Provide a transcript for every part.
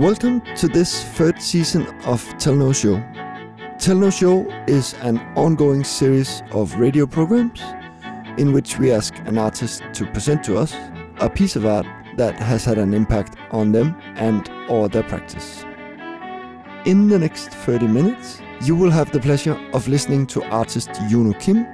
Welcome to this third season of Tell No Show. Tell No Show is an ongoing series of radio programs in which we ask an artist to present to us a piece of art that has had an impact on them and or their practice. In the next 30 minutes, you will have the pleasure of listening to artist Jeuno Kim,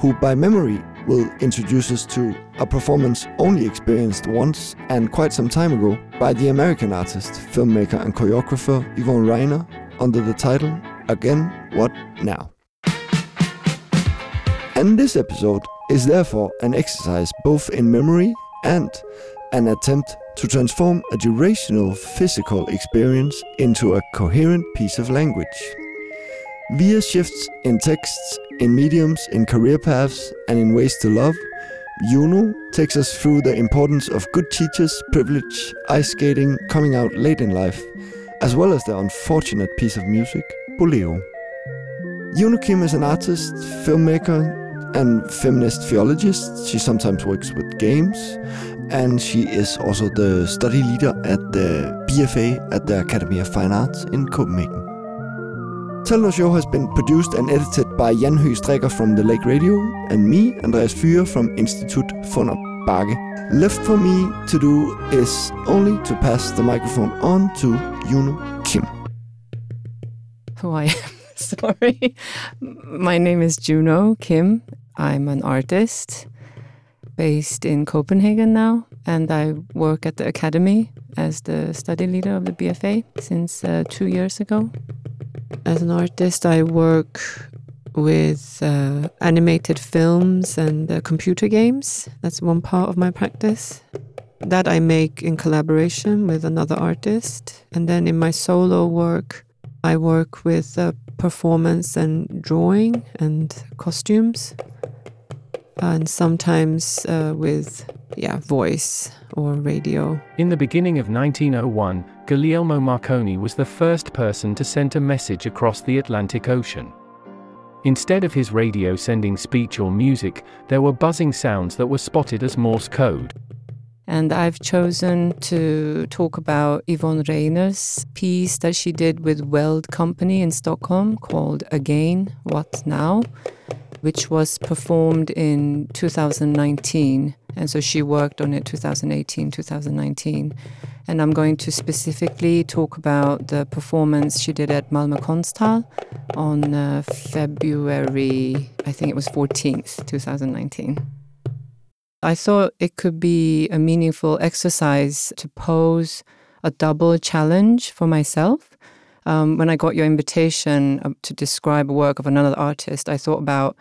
who by memory will introduce us to a performance only experienced once and quite some time ago by the American artist, filmmaker, and choreographer Yvonne Rainer under the title Again, What Now? And this episode is therefore an exercise both in memory and an attempt to transform a durational physical experience into a coherent piece of language. Via shifts in texts, in mediums, in career paths, and in ways to love, Jeuno takes us through the importance of good teachers, privilege, ice skating, coming out late in life, as well as the unfortunate piece of music, Bolero. Jeuno Kim is an artist, filmmaker, and feminist theologist. She sometimes works with games, and she is also the study leader at the BFA at the Academy of Fine Arts in Copenhagen. Tell No Show has been produced and edited by Jan Høgh from The Lake Radio and me, Andreas Führer from Institut Funder Bakke. Left for me to do is only to pass the microphone on to Jeuno Kim. Who I am, sorry. My name is Jeuno Kim. I'm an artist based in Copenhagen now, and I work at the academy as the study leader of the BFA since uh, two years ago. As an artist, I work with uh, animated films and uh, computer games. That's one part of my practice. That I make in collaboration with another artist. And then in my solo work, I work with uh, performance and drawing and costumes. And sometimes uh, with, yeah, voice or radio. In the beginning of 1901, Guglielmo Marconi was the first person to send a message across the Atlantic Ocean. Instead of his radio sending speech or music, there were buzzing sounds that were spotted as Morse code. And I've chosen to talk about Yvonne Rainer's piece that she did with Weld Company in Stockholm called Again, What Now, which was performed in 2019. And so she worked on it 2018, 2019. And I'm going to specifically talk about the performance she did at Malmö Konsthall on uh, February, I think it was 14th, 2019. I thought it could be a meaningful exercise to pose a double challenge for myself. Um, when I got your invitation uh, to describe a work of another artist, I thought about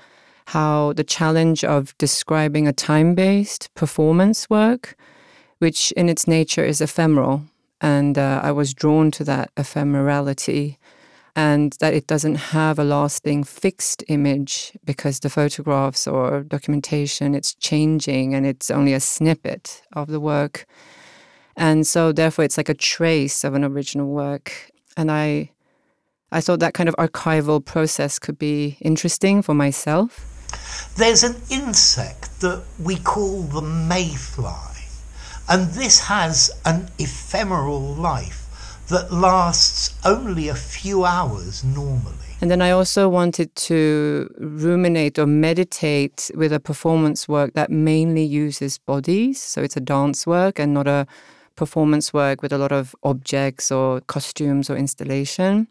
how the challenge of describing a time based performance work, which in its nature is ephemeral, and uh, I was drawn to that ephemerality and that it doesn't have a lasting fixed image because the photographs or documentation it's changing and it's only a snippet of the work. And so therefore it's like a trace of an original work and i i thought that kind of archival process could be interesting for myself there's an insect that we call the mayfly and this has an ephemeral life that lasts only a few hours normally. And then I also wanted to ruminate or meditate with a performance work that mainly uses bodies. So it's a dance work and not a performance work with a lot of objects or costumes or installation.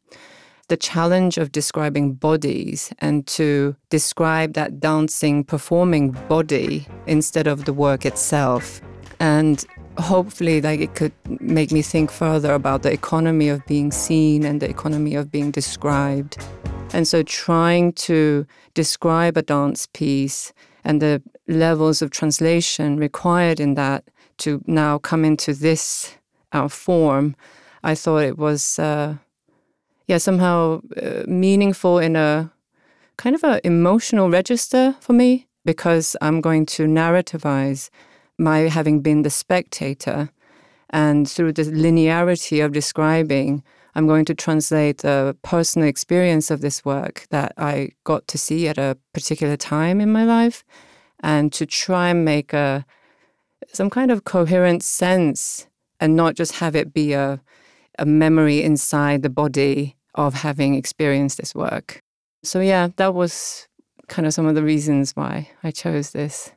The challenge of describing bodies and to describe that dancing, performing body instead of the work itself. And hopefully like it could make me think further about the economy of being seen and the economy of being described and so trying to describe a dance piece and the levels of translation required in that to now come into this uh, form i thought it was uh, yeah somehow uh, meaningful in a kind of an emotional register for me because i'm going to narrativize my having been the spectator. And through the linearity of describing, I'm going to translate the personal experience of this work that I got to see at a particular time in my life and to try and make a some kind of coherent sense and not just have it be a a memory inside the body of having experienced this work. So, yeah, that was kind of some of the reasons why I chose this.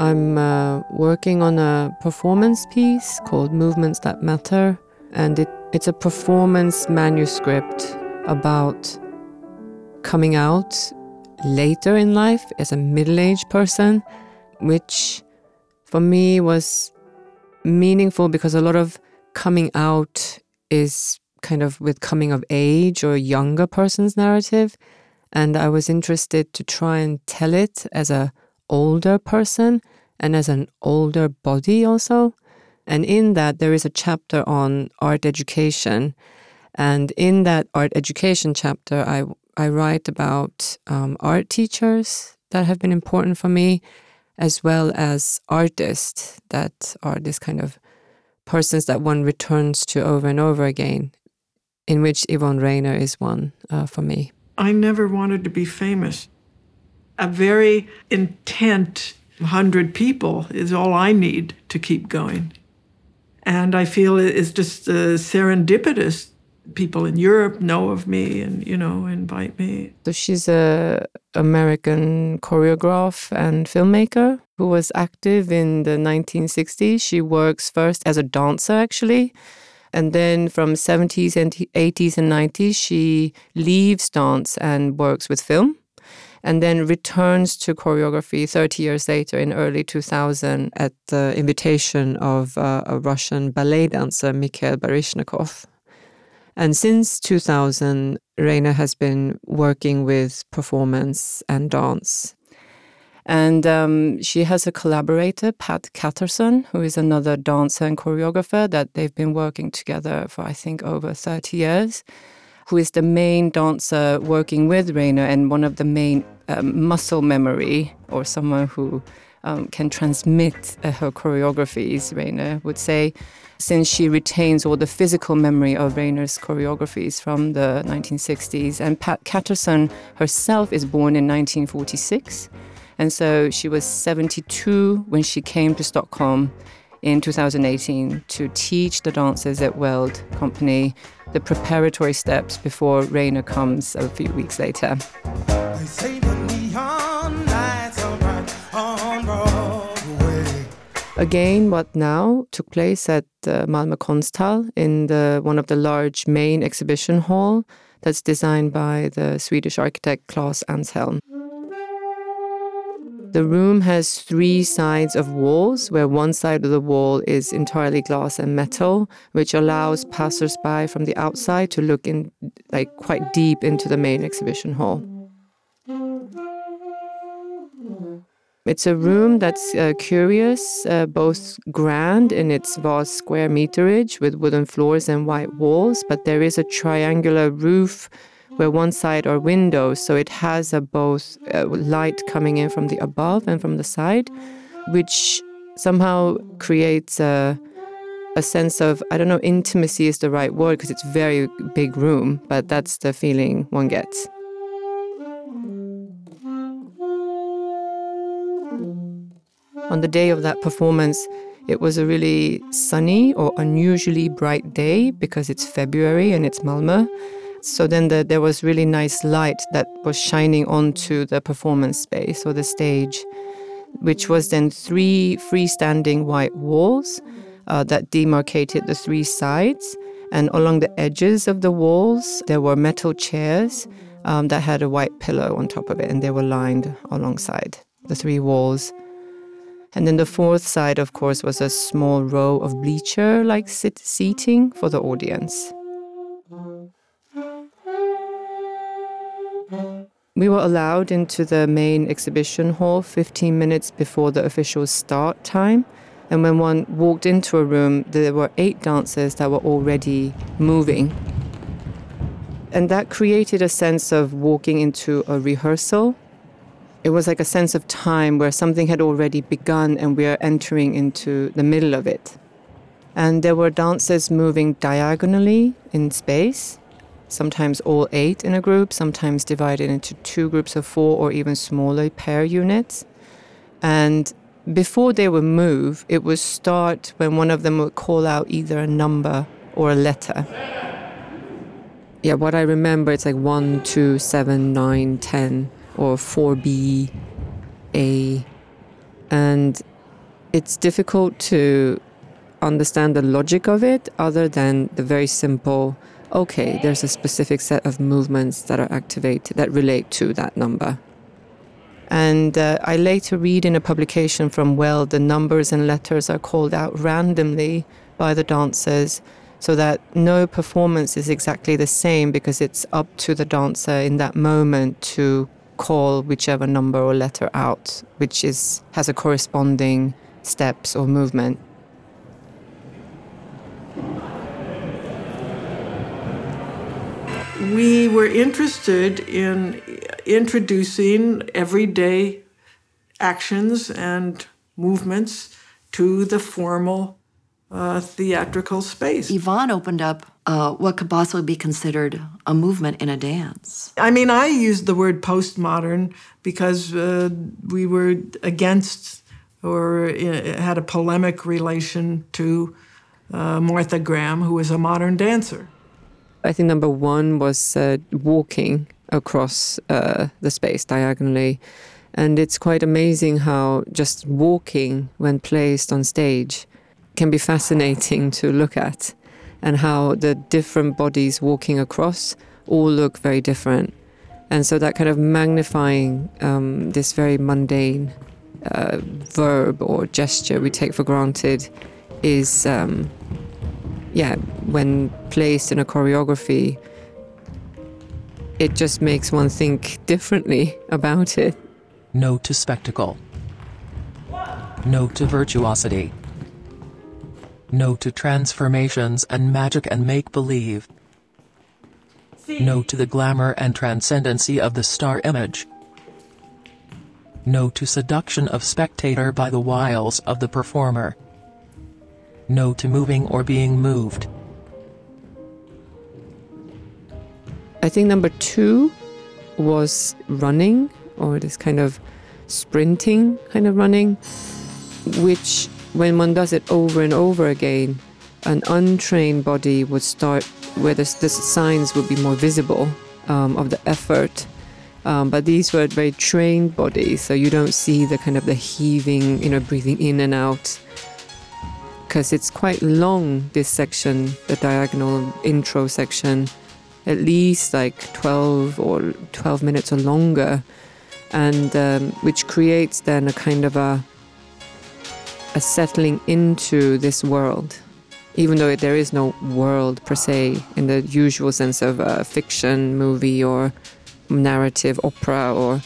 I'm uh, working on a performance piece called Movements That Matter, and it, it's a performance manuscript about coming out later in life as a middle aged person, which for me was meaningful because a lot of coming out is kind of with coming of age or younger person's narrative. And I was interested to try and tell it as a older person and as an older body also. And in that, there is a chapter on art education. And in that art education chapter, I, I write about um, art teachers that have been important for me, as well as artists that are this kind of persons that one returns to over and over again, in which Yvonne Rainer is one uh, for me. I never wanted to be famous. A very intent hundred people is all I need to keep going. And I feel it's just uh, serendipitous. People in Europe know of me and, you know, invite me. So she's a American choreographer and filmmaker who was active in the 1960s. She works first as a dancer, actually. And then from 70s and 80s and 90s, she leaves dance and works with film and then returns to choreography 30 years later in early 2000 at the invitation of uh, a Russian ballet dancer, Mikhail Baryshnikov. And since 2000, Rainer has been working with performance and dance. And um, she has a collaborator, Pat Catterson, who is another dancer and choreographer that they've been working together for, I think, over 30 years who is the main dancer working with Rainer and one of the main um, muscle memory or someone who um, can transmit uh, her choreographies, Rainer would say, since she retains all the physical memory of Rainer's choreographies from the 1960s. And Pat Catterson herself is born in 1946. And so she was 72 when she came to Stockholm in 2018 to teach the dancers at Weld Company the preparatory steps before Rainer comes a few weeks later. Again, what now took place at uh, Malmö Konsthall in the, one of the large main exhibition hall that's designed by the Swedish architect Klas Anshelm. The room has three sides of walls, where one side of the wall is entirely glass and metal, which allows passersby from the outside to look in like quite deep into the main exhibition hall. It's a room that's uh, curious, uh, both grand in its vast square meterage with wooden floors and white walls, but there is a triangular roof where one side are windows, so it has a both uh, light coming in from the above and from the side, which somehow creates a a sense of I don't know intimacy is the right word because it's very big room, but that's the feeling one gets. On the day of that performance, it was a really sunny or unusually bright day because it's February and it's Malmö. So then the, there was really nice light that was shining onto the performance space or the stage, which was then three freestanding white walls uh, that demarcated the three sides. And along the edges of the walls, there were metal chairs um, that had a white pillow on top of it, and they were lined alongside the three walls. And then the fourth side, of course, was a small row of bleacher like seating for the audience. We were allowed into the main exhibition hall 15 minutes before the official start time. And when one walked into a room, there were eight dancers that were already moving. And that created a sense of walking into a rehearsal. It was like a sense of time where something had already begun and we are entering into the middle of it. And there were dancers moving diagonally in space sometimes all eight in a group, sometimes divided into two groups of four or even smaller pair units. And before they would move, it would start when one of them would call out either a number or a letter. Yeah, what I remember, it's like 1, 2, 7, 9, 10, or 4B, A. And it's difficult to understand the logic of it other than the very simple okay, there's a specific set of movements that are activated that relate to that number. And uh, I later read in a publication from Weld the numbers and letters are called out randomly by the dancers so that no performance is exactly the same because it's up to the dancer in that moment to call whichever number or letter out, which is has a corresponding steps or movement. We were interested in introducing everyday actions and movements to the formal uh, theatrical space. Yvonne opened up uh, what could possibly be considered a movement in a dance. I mean, I used the word postmodern because uh, we were against or uh, had a polemic relation to uh, Martha Graham, who was a modern dancer. I think number one was uh, walking across uh, the space diagonally. And it's quite amazing how just walking, when placed on stage, can be fascinating to look at, and how the different bodies walking across all look very different. And so that kind of magnifying um, this very mundane uh, verb or gesture we take for granted is um, yeah, when placed in a choreography, it just makes one think differently about it. No to spectacle. No to virtuosity. No to transformations and magic and make believe. No to the glamour and transcendency of the star image. No to seduction of spectator by the wiles of the performer no to moving or being moved. I think number two was running, or this kind of sprinting kind of running, which when one does it over and over again, an untrained body would start where the, the signs would be more visible um, of the effort. Um, but these were very trained bodies, so you don't see the kind of the heaving, you know, breathing in and out because it's quite long, this section, the diagonal intro section, at least like 12 or 12 minutes or longer, and um, which creates then a kind of a, a settling into this world. Even though there is no world per se in the usual sense of a fiction movie or narrative opera or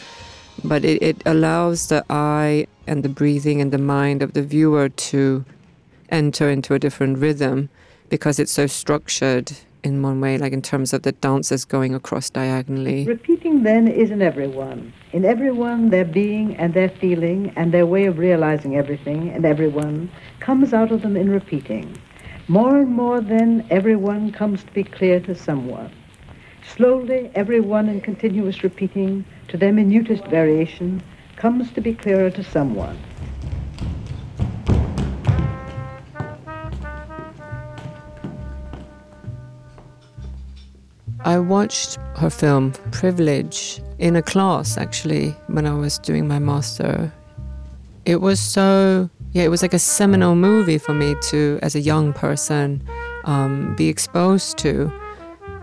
but it, it allows the eye and the breathing and the mind of the viewer to enter into a different rhythm because it's so structured in one way, like in terms of the dancers going across diagonally. Repeating then is in everyone. In everyone, their being and their feeling and their way of realizing everything and everyone comes out of them in repeating. More and more, then, everyone comes to be clear to someone. Slowly, everyone in continuous repeating, to their minutest variation, comes to be clearer to someone. I watched her film Privilege in a class actually when I was doing my master. It was so, yeah, it was like a seminal movie for me to, as a young person, um, be exposed to.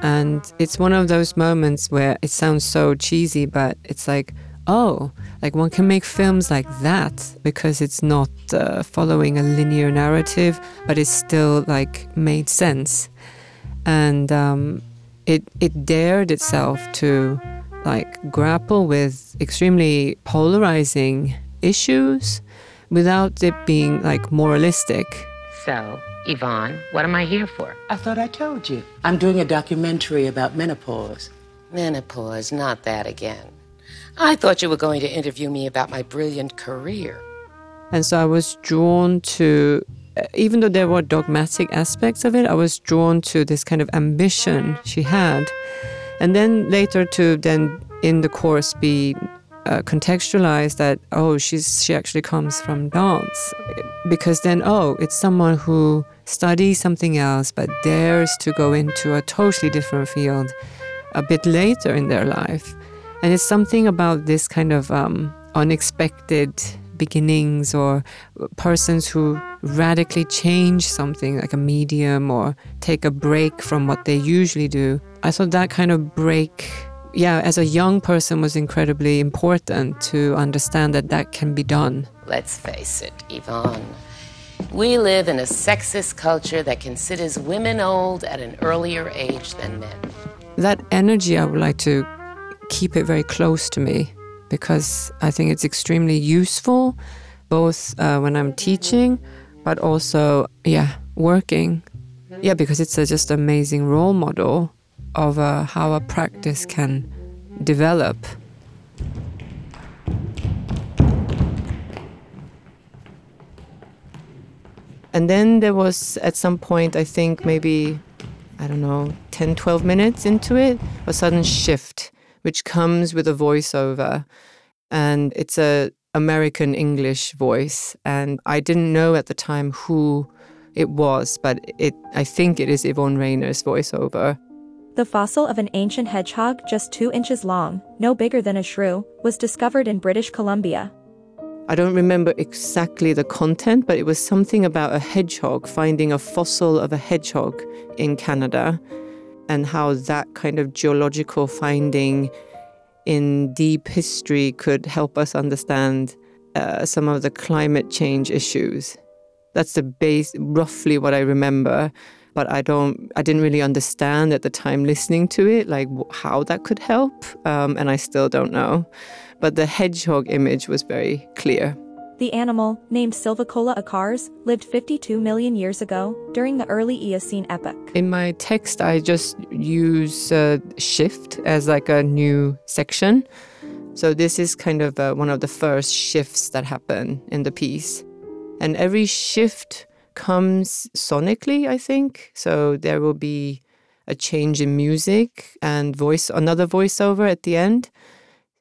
And it's one of those moments where it sounds so cheesy, but it's like, oh, like one can make films like that because it's not uh, following a linear narrative, but it's still like made sense. And um, it it dared itself to like grapple with extremely polarizing issues without it being like moralistic. So, Yvonne, what am I here for? I thought I told you. I'm doing a documentary about menopause. Menopause, not that again. I thought you were going to interview me about my brilliant career. And so I was drawn to even though there were dogmatic aspects of it, I was drawn to this kind of ambition she had. And then later to then in the course be uh, contextualized that oh she's she actually comes from dance because then oh it's someone who studies something else but dares to go into a totally different field a bit later in their life and it's something about this kind of um, unexpected beginnings or persons who radically change something like a medium or take a break from what they usually do. I thought that kind of break, yeah, as a young person was incredibly important to understand that that can be done. Let's face it, Yvonne. We live in a sexist culture that considers women old at an earlier age than men. That energy, I would like to keep it very close to me because I think it's extremely useful, both uh, when I'm teaching, but also, yeah, working. Yeah, because it's a just amazing role model of uh, how a practice can develop. And then there was at some point, I think maybe, I don't know, 10, 12 minutes into it, a sudden shift which comes with a voiceover. And it's a American English voice. And I didn't know at the time who it was, but it I think it is Yvonne Rainer's voiceover. The fossil of an ancient hedgehog just two inches long, no bigger than a shrew, was discovered in British Columbia. I don't remember exactly the content, but it was something about a hedgehog, finding a fossil of a hedgehog in Canada and how that kind of geological finding in deep history could help us understand uh, some of the climate change issues. That's the base, roughly what I remember, but I don't, I didn't really understand at the time listening to it, like how that could help, um, and I still don't know. But the hedgehog image was very clear. The animal, named Silvacola acares, lived 52 million years ago, during the early Eocene epoch. In my text, I just use uh, shift as like a new section. So this is kind of uh, one of the first shifts that happen in the piece. And every shift comes sonically, I think. So there will be a change in music and voice, another voiceover at the end.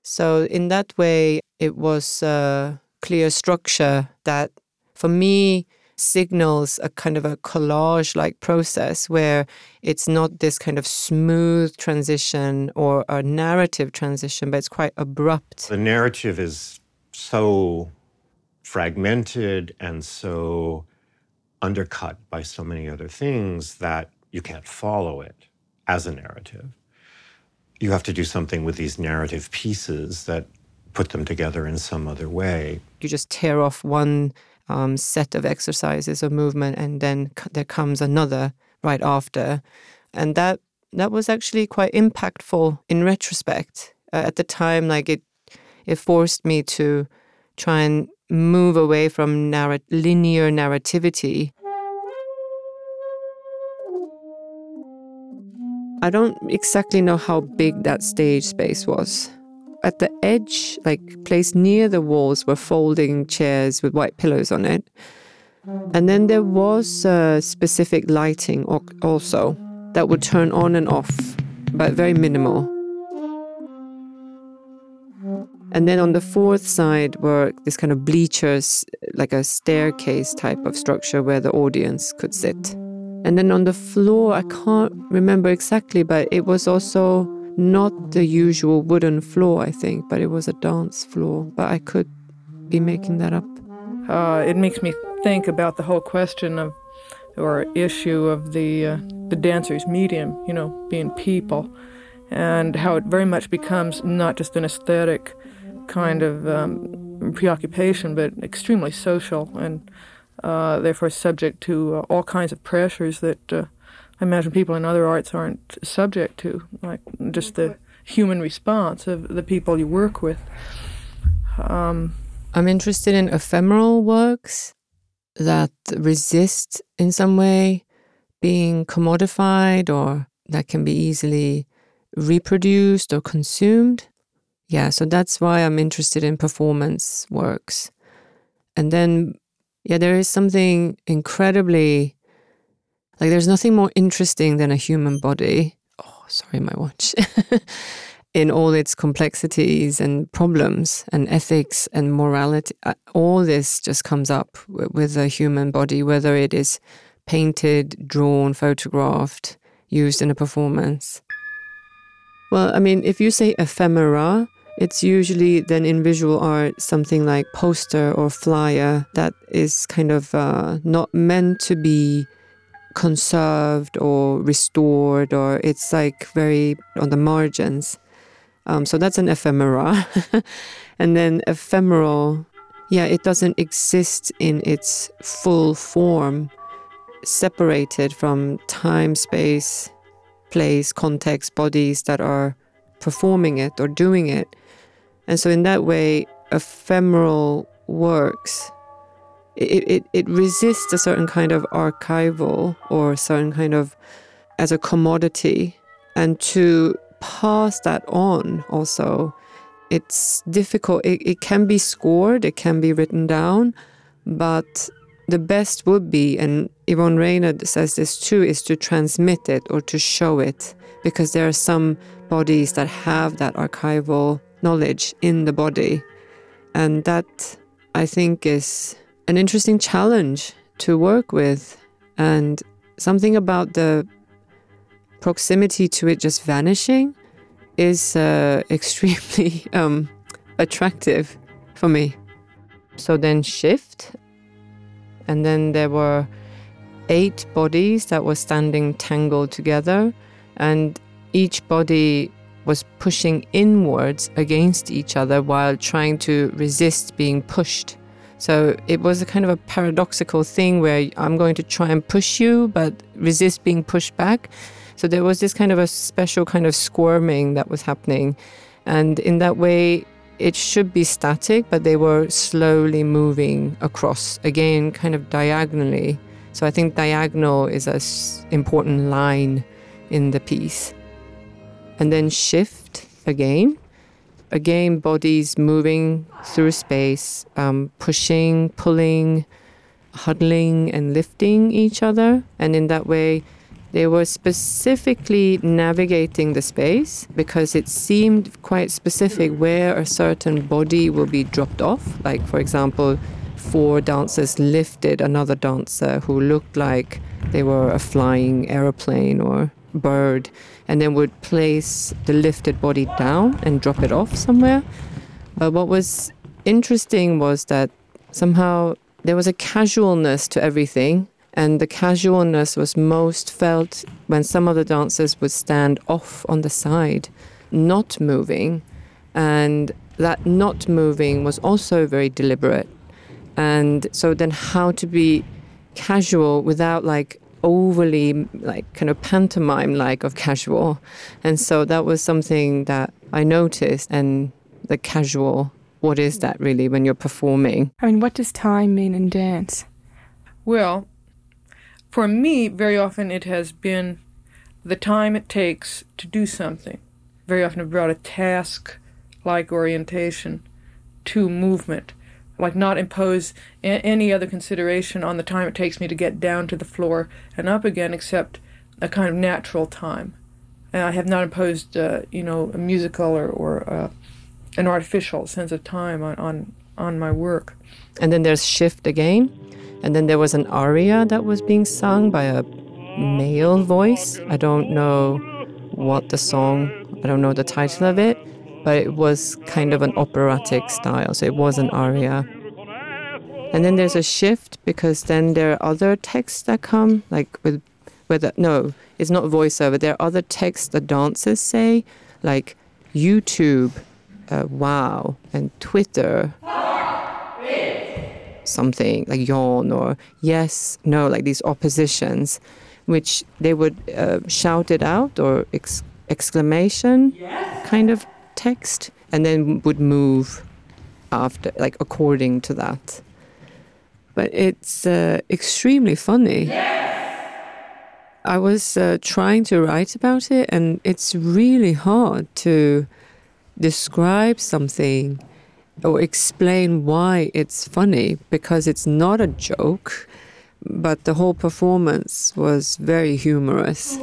So in that way, it was uh, clear structure that for me signals a kind of a collage like process where it's not this kind of smooth transition or a narrative transition, but it's quite abrupt. The narrative is so fragmented and so undercut by so many other things that you can't follow it as a narrative. You have to do something with these narrative pieces that put them together in some other way. You just tear off one um, set of exercises or movement, and then there comes another right after, and that that was actually quite impactful in retrospect. Uh, at the time, like it, it forced me to try and move away from narr- linear narrativity. I don't exactly know how big that stage space was at the edge, like placed near the walls, were folding chairs with white pillows on it. And then there was uh, specific lighting also that would turn on and off, but very minimal. And then on the fourth side were this kind of bleachers, like a staircase type of structure where the audience could sit. And then on the floor, I can't remember exactly, but it was also not the usual wooden floor, I think, but it was a dance floor. But I could be making that up. Uh, it makes me think about the whole question of or issue of the uh, the dancer's medium, you know, being people, and how it very much becomes not just an aesthetic kind of um, preoccupation, but extremely social and uh, therefore subject to uh, all kinds of pressures that uh, I imagine people in other arts aren't subject to, like just the human response of the people you work with. Um, I'm interested in ephemeral works that resist in some way being commodified or that can be easily reproduced or consumed. Yeah, so that's why I'm interested in performance works. And then Yeah, there is something incredibly like there's nothing more interesting than a human body. Oh, sorry, my watch. in all its complexities and problems and ethics and morality. Uh, all this just comes up with a human body, whether it is painted, drawn, photographed, used in a performance. Well, I mean, if you say ephemera, it's usually then in visual art something like poster or flyer that is kind of uh, not meant to be conserved or restored, or it's like very on the margins. Um, so that's an ephemera. and then ephemeral, yeah, it doesn't exist in its full form, separated from time, space, place, context, bodies that are performing it or doing it. And so, in that way, ephemeral works. It, it, it resists a certain kind of archival or a certain kind of as a commodity. And to pass that on also, it's difficult. It, it can be scored, it can be written down, but the best would be, and Yvonne Rainer says this too, is to transmit it or to show it, because there are some bodies that have that archival knowledge in the body. And that, I think, is an interesting challenge to work with. And something about the proximity to it just vanishing is uh, extremely um, attractive for me. So then shift, and then there were eight bodies that were standing tangled together, and each body was pushing inwards against each other while trying to resist being pushed. So it was a kind of a paradoxical thing where I'm going to try and push you, but resist being pushed back. So there was this kind of a special kind of squirming that was happening. And in that way, it should be static, but they were slowly moving across, again, kind of diagonally. So I think diagonal is an important line in the piece. And then shift again. Again, bodies moving through space, um, pushing, pulling, huddling, and lifting each other. And in that way, they were specifically navigating the space because it seemed quite specific where a certain body will be dropped off. Like, for example, four dancers lifted another dancer who looked like they were a flying aeroplane or bird, and then would place the lifted body down and drop it off somewhere. But what was interesting was that somehow there was a casualness to everything and the casualness was most felt when some of the dancers would stand off on the side, not moving. And that not moving was also very deliberate. And so then how to be casual without like overly like kind of pantomime like of casual. And so that was something that I noticed and the casual what is that really when you're performing? I mean, what does time mean in dance? Well, for me, very often it has been the time it takes to do something. Very often I've brought a task like orientation to movement, like not impose a- any other consideration on the time it takes me to get down to the floor and up again, except a kind of natural time. And I have not imposed, uh, you know, a musical or, or uh, an artificial sense of time on, on, on my work. And then there's shift again and then there was an aria that was being sung by a male voice. I don't know what the song, I don't know the title of it, but it was kind of an operatic style. So it was an aria. And then there's a shift because then there are other texts that come, like with, with no, it's not voiceover. There are other texts that dancers say, like YouTube, uh, wow, and Twitter something like yawn or yes, no, like these oppositions, which they would uh, shout it out or ex- exclamation yes. kind of text and then would move after, like according to that. But it's uh, extremely funny. I was uh, trying to write about it, and it's really hard to describe something or explain why it's funny because it's not a joke, but the whole performance was very humorous.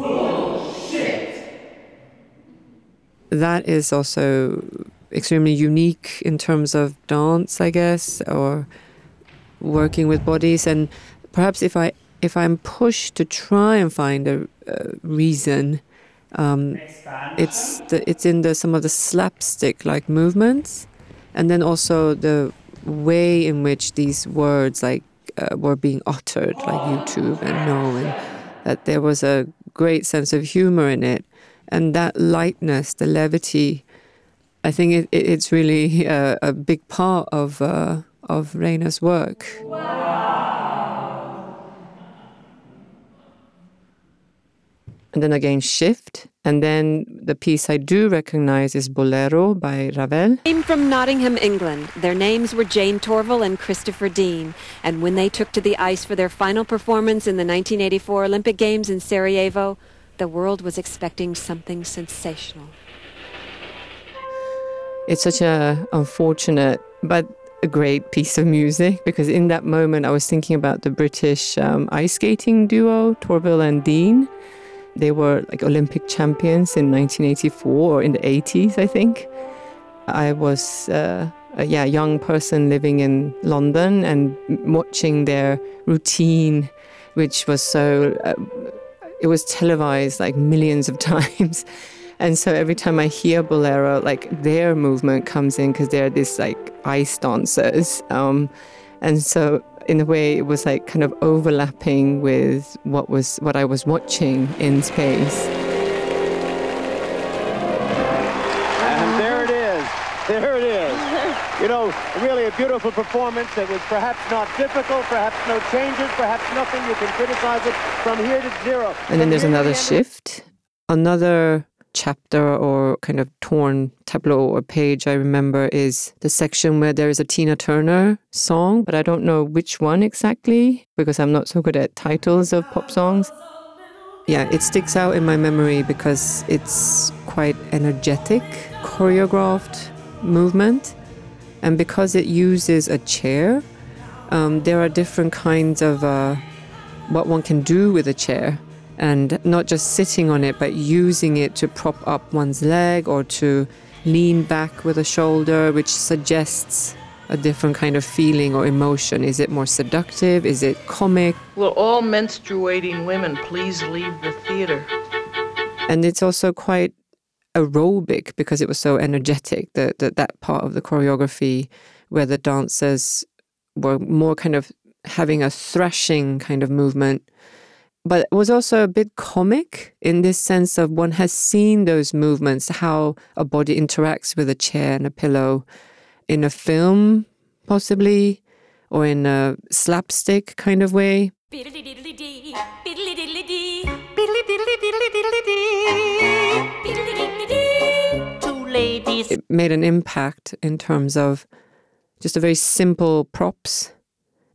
That is also extremely unique in terms of dance, I guess, or working with bodies. And perhaps if I if I'm pushed to try and find a, a reason, um, it's the, it's in the some of the slapstick like movements and then also the way in which these words like uh, were being uttered, like YouTube and no, and that there was a great sense of humor in it, and that lightness, the levity. I think it, it, it's really a, a, big part of uh, of Rainer's work. and then again Shift. And then the piece I do recognize is Bolero by Ravel. Came from Nottingham, England. Their names were Jayne Torvill and Christopher Dean. And when they took to the ice for their final performance in the 1984 Olympic Games in Sarajevo, the world was expecting something sensational. It's such a unfortunate but a great piece of music because in that moment I was thinking about the British um, ice skating duo Torvill and Dean they were like Olympic champions in 1984 or in the 80s, I think. I was uh, a yeah, young person living in London and watching their routine, which was so, uh, it was televised like millions of times. And so every time I hear Bolero, like their movement comes in because they're this like ice dancers. Um, and so in a way it was like kind of overlapping with what was what I was watching in space. Really a beautiful performance. It was perhaps not difficult, perhaps no changes, perhaps nothing. You can criticize it from here to zero. And then there's another shift. Another chapter or kind of torn tableau or page I remember is the section where there is a Tina Turner song, but I don't know which one exactly because I'm not so good at titles of pop songs. Yeah, it sticks out in my memory because it's quite energetic, choreographed movement. And because it uses a chair, um, there are different kinds of uh, what one can do with a chair and not just sitting on it, but using it to prop up one's leg or to lean back with a shoulder, which suggests a different kind of feeling or emotion. Is it more seductive? Is it comic? Will all menstruating women please leave the theater? And it's also quite aerobic because it was so energetic, That that part of the choreography where the dancers were more kind of having a thrashing kind of movement but it was also a bit comic in this sense of one has seen those movements, how a body interacts with a chair and a pillow in a film, possibly, or in a slapstick kind of way. It made an impact in terms of just a very simple props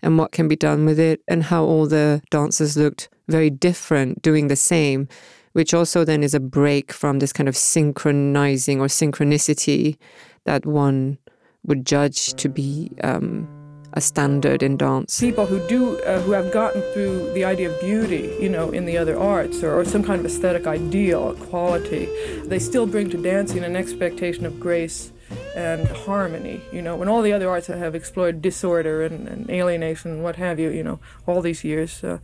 and what can be done with it, and how all the dancers looked very different doing the same, which also then is a break from this kind of synchronizing or synchronicity that one would judge to be um, a standard in dance. People who do, uh, who have gotten through the idea of beauty, you know, in the other arts or, or some kind of aesthetic ideal, quality, they still bring to dancing an expectation of grace and harmony. You know, when all the other arts have explored disorder and, and alienation and what have you, you know, all these years, uh,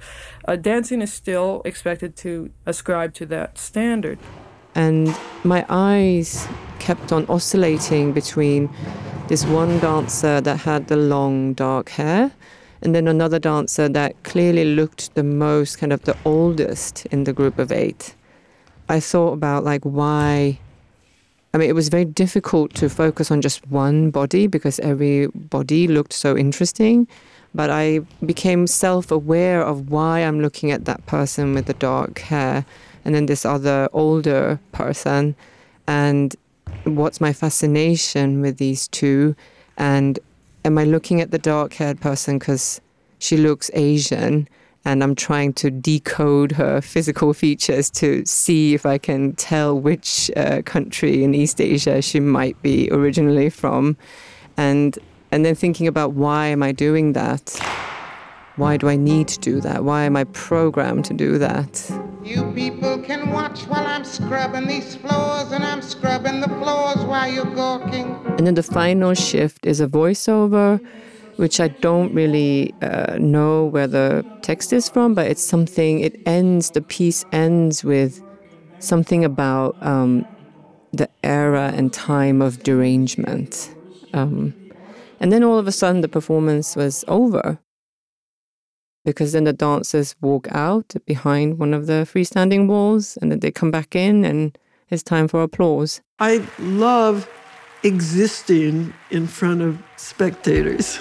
uh, dancing is still expected to ascribe to that standard. And my eyes kept on oscillating between this one dancer that had the long dark hair and then another dancer that clearly looked the most kind of the oldest in the group of eight. I thought about like why I mean, it was very difficult to focus on just one body because every body looked so interesting. But I became self aware of why I'm looking at that person with the dark hair and then this other older person. And what's my fascination with these two? And am I looking at the dark haired person because she looks Asian? and I'm trying to decode her physical features to see if I can tell which uh, country in East Asia she might be originally from. and and then thinking about why am I doing that? Why do I need to do that? Why am I programmed to do that? You people can watch while I'm scrubbing these floors, and I'm scrubbing the floors while you're gawking. And then the final shift is a voiceover, which I don't really uh, know where the text is from, but it's something, it ends, the piece ends with something about um, the era and time of derangement. Um, and then all of a sudden, the performance was over because then the dancers walk out behind one of the freestanding walls and then they come back in and it's time for applause. I love existing in front of spectators.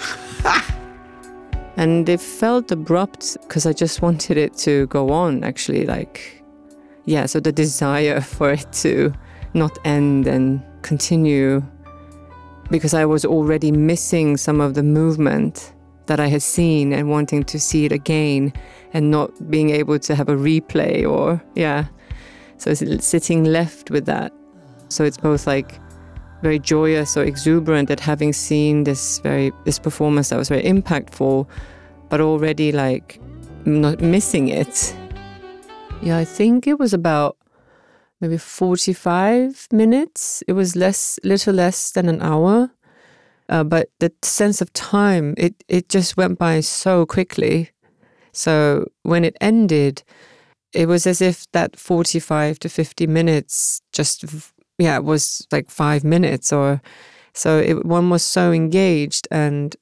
and it felt abrupt because I just wanted it to go on, actually. Like, yeah, so the desire for it to not end and continue because I was already missing some of the movement that I had seen and wanting to see it again and not being able to have a replay or, yeah. So sitting left with that. So it's both like very joyous or exuberant at having seen this very this performance that was very impactful, but already like not missing it. Yeah, I think it was about maybe 45 minutes. It was less, little less than an hour. Uh, but the sense of time, it, it just went by so quickly. So when it ended, it was as if that 45 to 50 minutes just, yeah, it was like five minutes or so it, one was so engaged and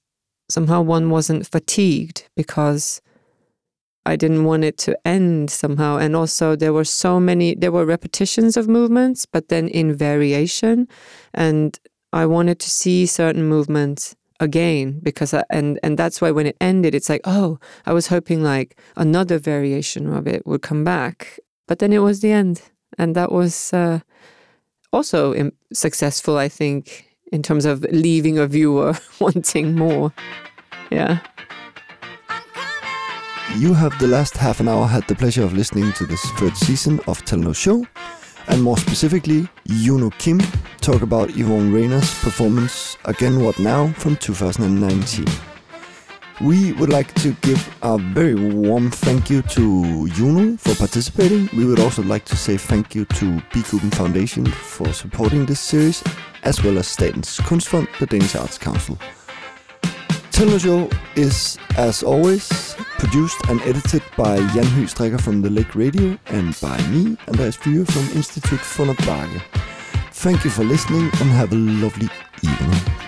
somehow one wasn't fatigued because I didn't want it to end somehow. And also, there were so many, there were repetitions of movements, but then in variation. And I wanted to see certain movements again because I, and and that's why when it ended it's like oh I was hoping like another variation of it would come back. But then it was the end and that was uh, also successful I think in terms of leaving a viewer wanting more. Yeah. You have the last half an hour had the pleasure of listening to this third season of Tell No Show and more specifically, Jeuno Kim talk about Yvonne Rainer's performance Again What Now from 2019. We would like to give a very warm thank you to Jeuno for participating. We would also like to say thank you to Bikuben Foundation for supporting this series, as well as Statens Kunstfond, the Danish Arts Council. Tell Show is, as always, produced and edited by Jan Høgh Stricker from The Lake Radio and by me, Andreas Führer from Institute Bage. Thank you for listening and have a lovely evening.